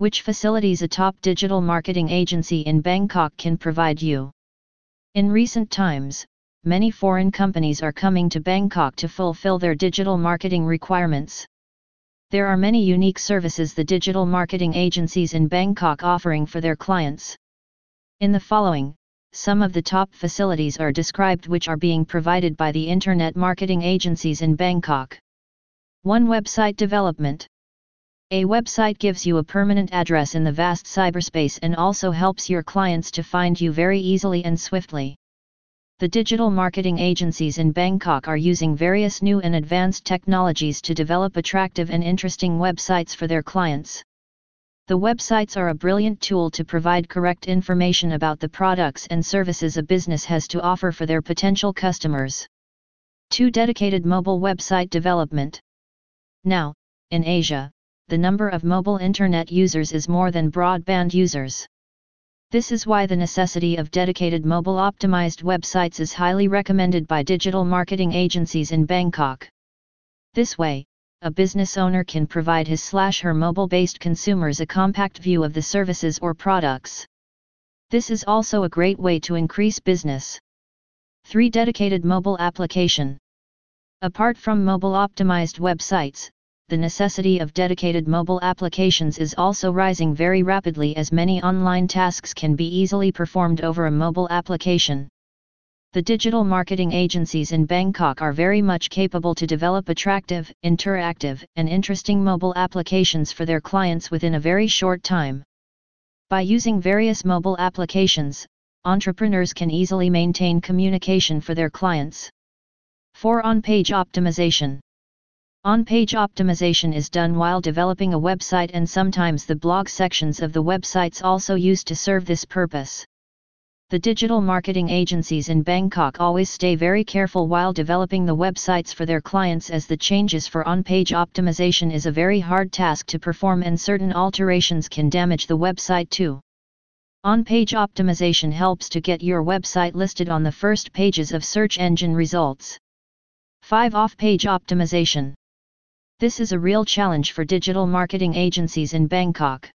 Which facilities a top digital marketing agency in Bangkok can provide you? In recent times, many foreign companies are coming to Bangkok to fulfill their digital marketing requirements. There are many unique services the digital marketing agencies in Bangkok offering for their clients. In the following, some of the top facilities are described which are being provided by the internet marketing agencies in Bangkok. 1. Website development. A website gives you a permanent address in the vast cyberspace and also helps your clients to find you very easily and swiftly. The digital marketing agencies in Bangkok are using various new and advanced technologies to develop attractive and interesting websites for their clients. The websites are a brilliant tool to provide correct information about the products and services a business has to offer for their potential customers. 2. Dedicated mobile website development. Now, in Asia, the number of mobile internet users is more than broadband users. This is why the necessity of dedicated mobile optimized websites is highly recommended by digital marketing agencies in Bangkok. This way, a business owner can provide his slash her mobile based consumers a compact view of the services or products. This is also a great way to increase business. 3. Dedicated mobile application. Apart from mobile optimized websites, the necessity of dedicated mobile applications is also rising very rapidly as many online tasks can be easily performed over a mobile application. The digital marketing agencies in Bangkok are very much capable to develop attractive, interactive, and interesting mobile applications for their clients within a very short time. By using various mobile applications, entrepreneurs can easily maintain communication for their clients. 4. On page optimization on-page optimization is done while developing a website and sometimes the blog sections of the websites also used to serve this purpose. The digital marketing agencies in Bangkok always stay very careful while developing the websites for their clients as the changes for on-page optimization is a very hard task to perform and certain alterations can damage the website too. On-page optimization helps to get your website listed on the first pages of search engine results. 5. Off-page optimization this is a real challenge for digital marketing agencies in Bangkok.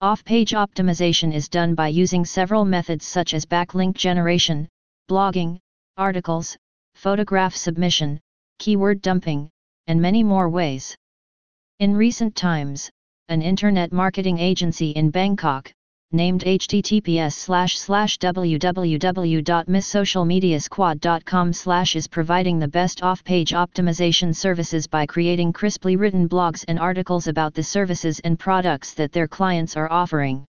Off-page optimization is done by using several methods such as backlink generation, blogging, articles, photograph submission, keyword dumping, and many more ways. In recent times, an internet marketing agency in Bangkok, named https slash slash www.misssocialmediasquad.com slash is providing the best off-page optimization services by creating crisply written blogs and articles about the services and products that their clients are offering.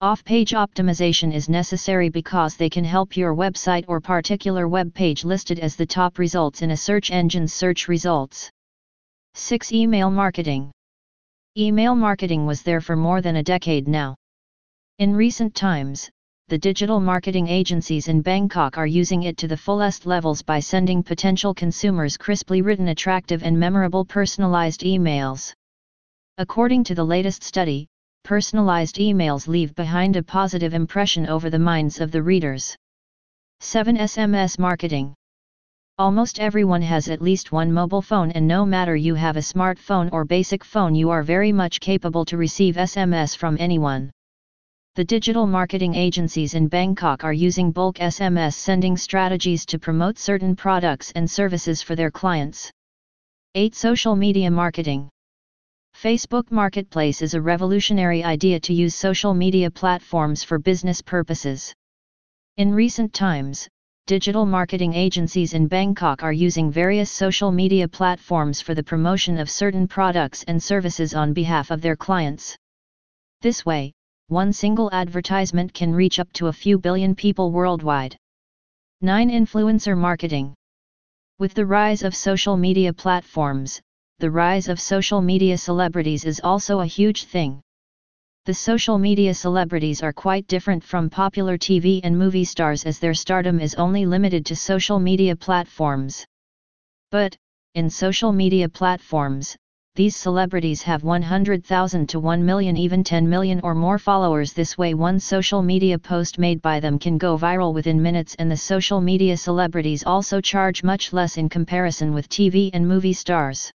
Off-page optimization is necessary because they can help your website or particular web page listed as the top results in a search engine's search results. 6. Email Marketing Email marketing was there for more than a decade now. In recent times, the digital marketing agencies in Bangkok are using it to the fullest levels by sending potential consumers crisply written attractive and memorable personalized emails. According to the latest study, personalized emails leave behind a positive impression over the minds of the readers. 7. SMS Marketing Almost everyone has at least one mobile phone and no matter you have a smartphone or basic phone you are very much capable to receive SMS from anyone the digital marketing agencies in Bangkok are using bulk SMS sending strategies to promote certain products and services for their clients. 8. Social Media Marketing Facebook Marketplace is a revolutionary idea to use social media platforms for business purposes. In recent times, digital marketing agencies in Bangkok are using various social media platforms for the promotion of certain products and services on behalf of their clients. This way, one single advertisement can reach up to a few billion people worldwide. 9. Influencer Marketing With the rise of social media platforms, the rise of social media celebrities is also a huge thing. The social media celebrities are quite different from popular TV and movie stars as their stardom is only limited to social media platforms. But, in social media platforms, these celebrities have 100,000 to 1 million even 10 million or more followers this way one social media post made by them can go viral within minutes and the social media celebrities also charge much less in comparison with TV and movie stars.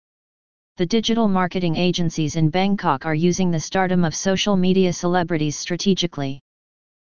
The digital marketing agencies in Bangkok are using the stardom of social media celebrities strategically.